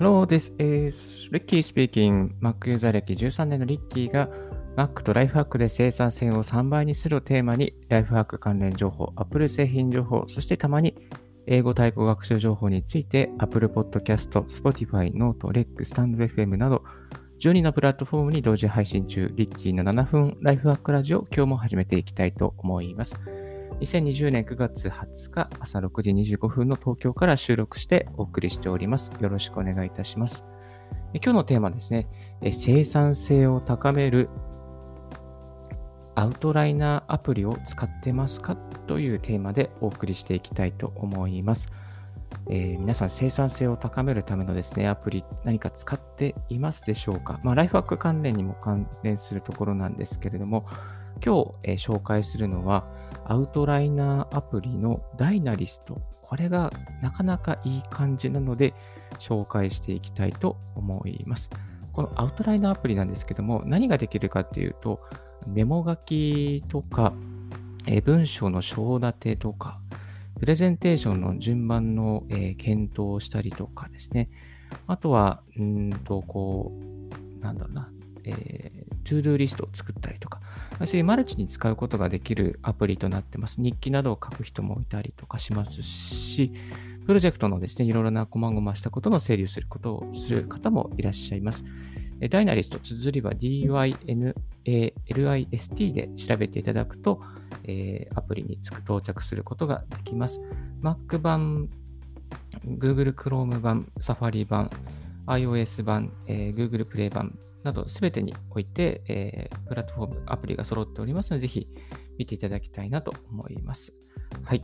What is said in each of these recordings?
Hello, this is Ricky speaking. Mac ユーザー歴13年のリッキーが Mac とライフハックで生産性を3倍にするをテーマにライフハック関連情報、Apple 製品情報、そしてたまに英語対語学習情報について Apple Podcast、Spotify、Note、REC、StandFM など12のプラットフォームに同時配信中、リッキーの7分ライフハックラジオ、今日も始めていきたいと思います。2020年9月20日朝6時25分の東京から収録してお送りしております。よろしくお願いいたします。今日のテーマですね、生産性を高めるアウトライナーアプリを使ってますかというテーマでお送りしていきたいと思います。えー、皆さん生産性を高めるためのですね、アプリ何か使っていますでしょうか？まあ、ライフワーク関連にも関連するところなんですけれども、今日、えー、紹介するのは、アウトライナーアプリのダイナリスト。これがなかなかいい感じなので、紹介していきたいと思います。このアウトライナーアプリなんですけども、何ができるかっていうと、メモ書きとか、え文章の章立てとか、プレゼンテーションの順番の、え検討をしたりとかですね。あとは、うんと、こう、なんだろうな、えー、 ToDo リストを作ったりとか、そういうマルチに使うことができるアプリとなってます。日記などを書く人もいたりとかしますし、プロジェクトのですね、いろいろな細々したことの整理をすることをする方もいらっしゃいます。ダイナリスト、綴りは DYNALIST で調べていただくと、えー、アプリにつく到着することができます。Mac 版、Google Chrome 版、Safari 版、iOS 版、えー、Google Play 版などすべてにおいて、えー、プラットフォーム、アプリが揃っておりますので、ぜひ見ていただきたいなと思います。はい。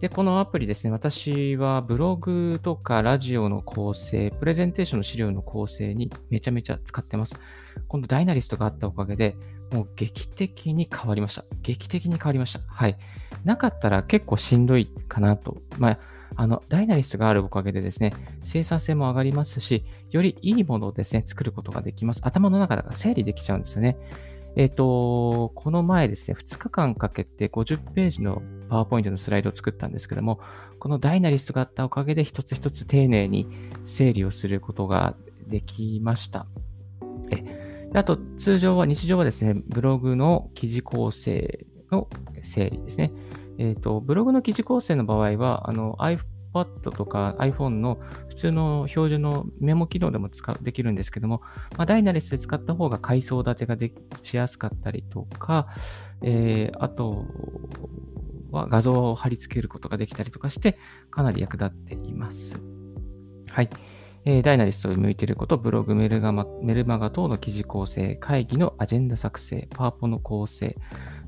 で、このアプリですね、私はブログとかラジオの構成、プレゼンテーションの資料の構成にめちゃめちゃ使ってます。今度ダイナリストがあったおかげで、もう劇的に変わりました。劇的に変わりました。はい。なかったら結構しんどいかなと。まあ、あの、ダイナリストがあるおかげでですね、生産性も上がりますし、よりいいものをですね、作ることができます。頭の中だから整理できちゃうんですよね。えっ、ー、と、この前ですね、2日間かけて50ページのパワーポイントのスライドを作ったんですけども、このダイナリストがあったおかげで一つ一つ丁寧に整理をすることができました。えあと、通常は、日常はですね、ブログの記事構成の整理ですね。えっ、ー、と、ブログの記事構成の場合は、あの、iPad とか iPhone の普通の標準のメモ機能でも使うできるんですけども、まあ、 Dynalist で使った方が階層立てがでしやすかったりとか、えー、あとは画像を貼り付けることができたりとかして、かなり役立っています。はい。えー、 Dynalist に向いていること、ブログ、メルガマメルマガ等の記事構成、会議のアジェンダ作成、パワポの構成、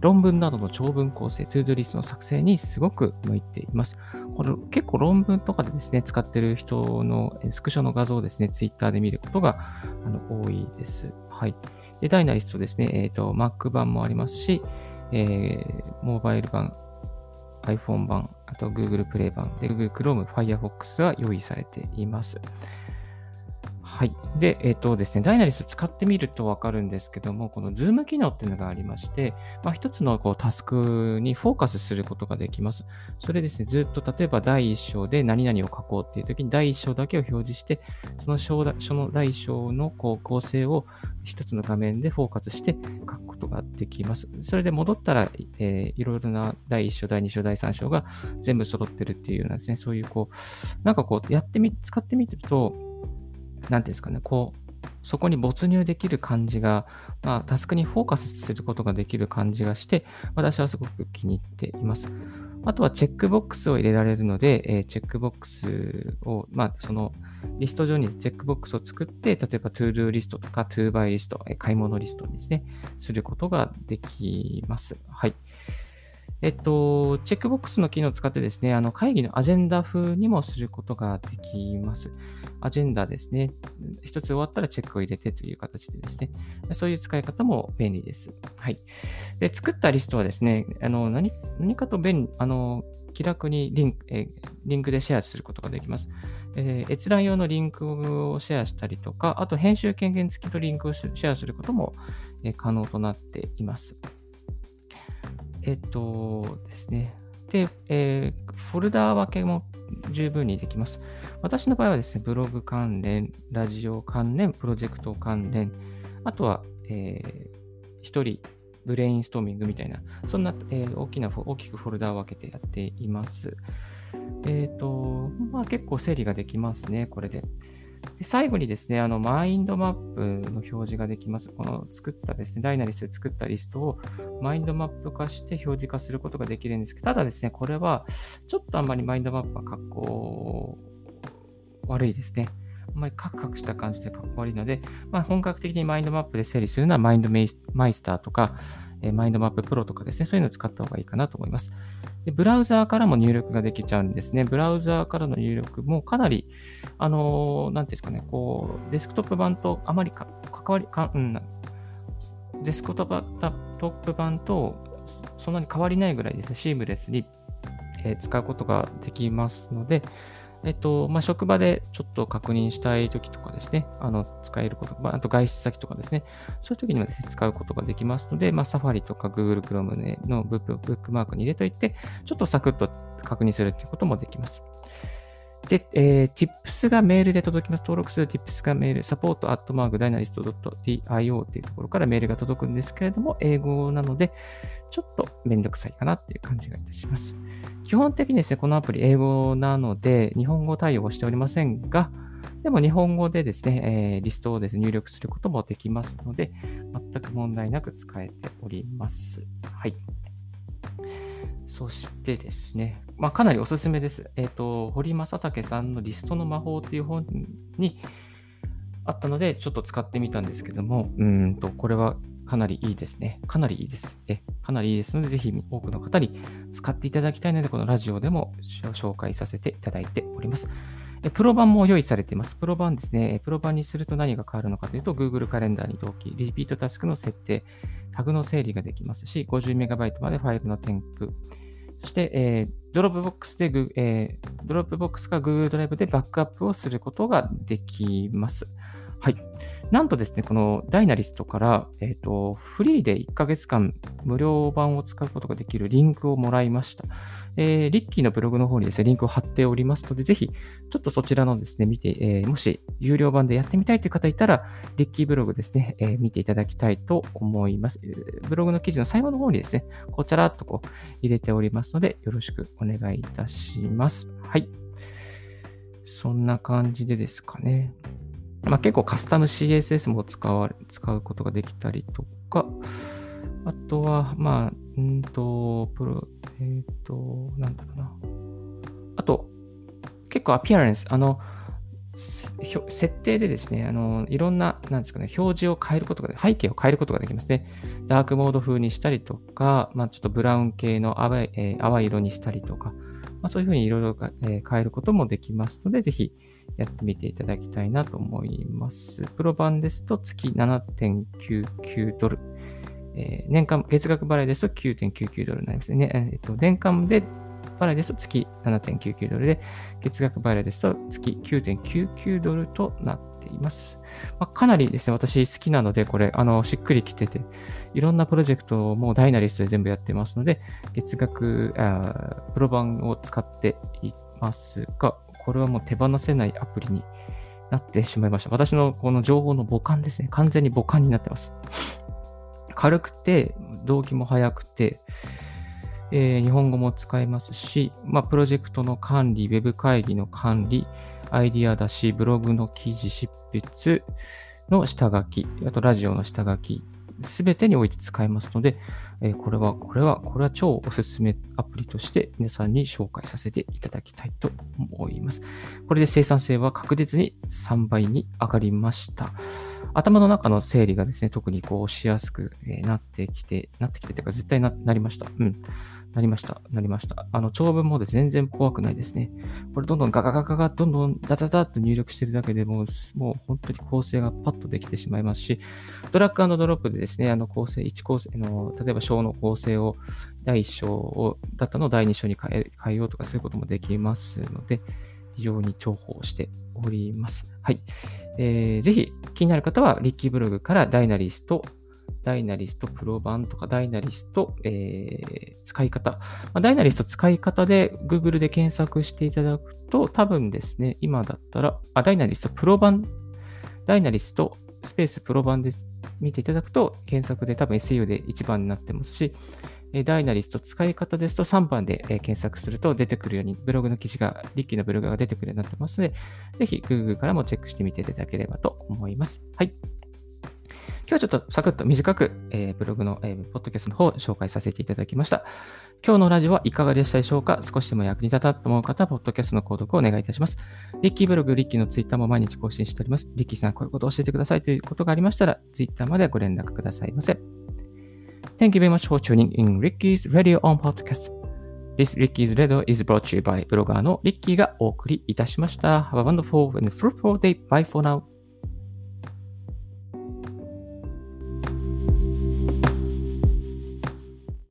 論文などの長文構成、 ToDo リストの作成にすごく向いています。これ結構論文とかでですね、使ってる人のスクショの画像をですね、ツイッターで見ることがあの多いです。はい。で、 Dynalist ですね、えっ、ー、と、Mac 版もありますし、えー、モバイル版、iPhone 版、あと Google Play 版で Google Chrome、Firefox が用意されています。はい。で、えっ、ー、とですね、 Dynalist 使ってみるとわかるんですけども、このズーム機能っていうのがありまして、まあ、一つのこうタスクにフォーカスすることができます。それですね、ずっと例えば第一章で何々を書こうっていう時に第一章だけを表示して、その章だその第一章のこう構成を一つの画面でフォーカスして書くことができます。それで戻ったら、えー、いろいろな第一章、第二章、第三章が全部揃ってるっていうようなですね、そういうこう、なんかこう、やってみ、使ってみてると、なんていうんですかね、こう、そこに没入できる感じが、まあ、タスクにフォーカスすることができる感じがして、私はすごく気に入っています。あとはチェックボックスを入れられるので、えー、チェックボックスを、まあ、そのリスト上にチェックボックスを作って、例えば ToDo リストとか ToBuy リスト、えー、買い物リストにですね、することができます。はい。えっと、チェックボックスの機能を使ってですね、あの会議のアジェンダ風にもすることができます。アジェンダですね。一つ終わったらチェックを入れてという形でですね、そういう使い方も便利です。はい。で、作ったリストはですね、あの、何、何かと便利、あの、気楽にリンク、えリンクでシェアすることができます。えー、閲覧用のリンクをシェアしたりとか、あと編集権限付きとリンクをシェアすることも、え、可能となっています。えっとですね。で、えー、フォルダー分けも十分にできます。私の場合はですね、ブログ関連、ラジオ関連、プロジェクト関連、あとは、えー、1人ブレインストーミングみたいな、そんな、えー、大きな、大きくフォルダを分けてやっています。えっ、ー、と、まあ結構整理ができますね、これで。で最後にですね、あの、マインドマップの表示ができます。この作ったですね、ダイナリスで作ったリストをマインドマップ化して表示化することができるんですけど、ただですね、これはちょっとあんまりマインドマップは格好悪いですね。あんまりカクカクした感じで格好悪いので、まあ、本格的にマインドマップで整理するのはマインドメイスターとか、えマインドマッププロとかですね、そういうのを使った方がいいかなと思います。でブラウザーからも入力ができちゃうんですね。ブラウザーからの入力もかなり、あのー、なんていうんですかね、こう、デスクトップ版とあまり関わり、かうん、デスクトップ版とそんなに変わりないぐらいですね、シームレスに、え使うことができますので、えっと、まあ、職場でちょっと確認したい時とかですね、あの、使えること、まあ、あと外出先とかですね、そういう時にもですね、使うことができますので、まあ、サファリとか Google Chrome のブックマークに入れといて、ちょっとサクッと確認するっていうこともできます。で、えー、tips がメールで届きます。登録する tips がメール、サポートアットマークダイナリスト .io っていうところからメールが届くんですけれども、英語なので、ちょっとめんどくさいかなっていう感じがいたします。基本的にですね、このアプリ英語なので、日本語対応はしておりませんが、でも日本語でですね、えー、リストをです、ね、入力することもできますので、全く問題なく使えております。はい。そしてですね、まあ、かなりおすすめです。えっ、ー、と、堀正武さんのリストの魔法っていう本にあったので、ちょっと使ってみたんですけども、うんと、これはかなりいいですね。かなりいいです。え、かなりいいですので、ぜひ多くの方に使っていただきたいので、このラジオでも紹介させていただいております。プロ版も用意されています。プロ版ですね。プロ版にすると何が変わるのかというと、Google カレンダーに同期、リピートタスクの設定、タグの整理ができますし、50MB までファイルの添付、そして、えー、 Dropbox で、えー、 Dropbox か Google ドライブでバックアップをすることができます。はい。なんとですね、この Dynalist から、えっ、ー、と、フリーで1ヶ月間無料版を使うことができるリンクをもらいました。えー、リッキーのブログの方にですね、リンクを貼っておりますので、ぜひ、ちょっとそちらのですね、見て、えー、もし有料版でやってみたいという方いたら、リッキーブログですね、えー、見ていただきたいと思います。ブログの記事の最後の方にですね、こちらっとこう入れておりますので、よろしくお願いいたします。はい。そんな感じでですかね。まあ、結構カスタム CSS も使わ使うことができたりとか、あとは、まあ、うんと、プロ、えっ、ー、と、なんだろうな。あと、結構アピアレンス、あの、設定でですね、あの、いろんな、なんですかね、表示を変えることが、背景を変えることができますね。ダークモード風にしたりとか、まあ、ちょっとブラウン系の淡い,、えー、淡い色にしたりとか、まあ、そういうふうにいろいろ変えることもできますので、ぜひやってみていただきたいなと思います。プロ版ですと月7.99ドル。えー、年間、月額払いですと9.99ドルになりますね。えっ、と、年間で払いですと月7.99ドルで、月額払いですと月9.99ドルとなってています。まあ、かなりですね、私好きなので、これ、あの、しっくりきてて、いろんなプロジェクトをもうダイナリストで全部やってますので、月額、あプロ版を使っていますが、これはもう手放せないアプリになってしまいました。私のこの情報の母艦ですね。完全に母艦になってます。軽くて、動機も速くて、えー、日本語も使えますし、まあ、プロジェクトの管理、ウェブ会議の管理、アイディア出し、ブログの記事執筆の下書き、あとラジオの下書き、すべてにおいて使えますので、えー、これは、これは、これは超おすすめアプリとして皆さんに紹介させていただきたいと思います。これで生産性は確実に3倍に上がりました。頭の中の整理がですね、特にこうしやすくなってきて、なってきてというか絶対ななりました。うん。なりました。なりました。あの、長文もですね、全然怖くないですね。これどんどんガガガガガ、どんどんダダダッと入力してるだけでもう、もう本当に構成がパッとできてしまいますし、ドラッグドロップでですね、あの構成、1構成の、例えば章の構成を第1章を、だったのを第2章に変え変えようとかそういうこともできますので、非常に重宝しております。はい。えー、ぜひ気になる方は、リッキーブログからダイナリストダイナリストプロ版とか、ダイナリスト、えー、使い方。まあ、ダイナリスト使い方で Google で検索していただくと、多分ですね、今だったら、あ、ダイナリストプロ版、ダイナリストスペースプロ版で見ていただくと、検索で多分 SEO で1番になってますし、ダイナリスト使い方ですと3番で検索すると出てくるように、ブログの記事が、リッキーのブログが出てくるようになってますので、ぜひ Google からもチェックしてみていただければと思います。はい。今日はちょっとサクッと短く、えー、ブログの、えー、ポッドキャストの方を紹介させていただきました。今日のラジオはいかがでしたでしょうか？少しでも役に立ったと思う方は、ポッドキャストの購読をお願いいたします。リッキーブログ、リッキーのツイッターも毎日更新しております。リッキーさん、こういうことを教えてくださいということがありましたら、ツイッターまでご連絡くださいませ。Thank you very much for tuning in Ricky's Radio on Podcast. This Ricky's Radio is brought to you by ブロガーのリッキーがお送りいたしました。Have a wonderful and fruitful day. Bye for now.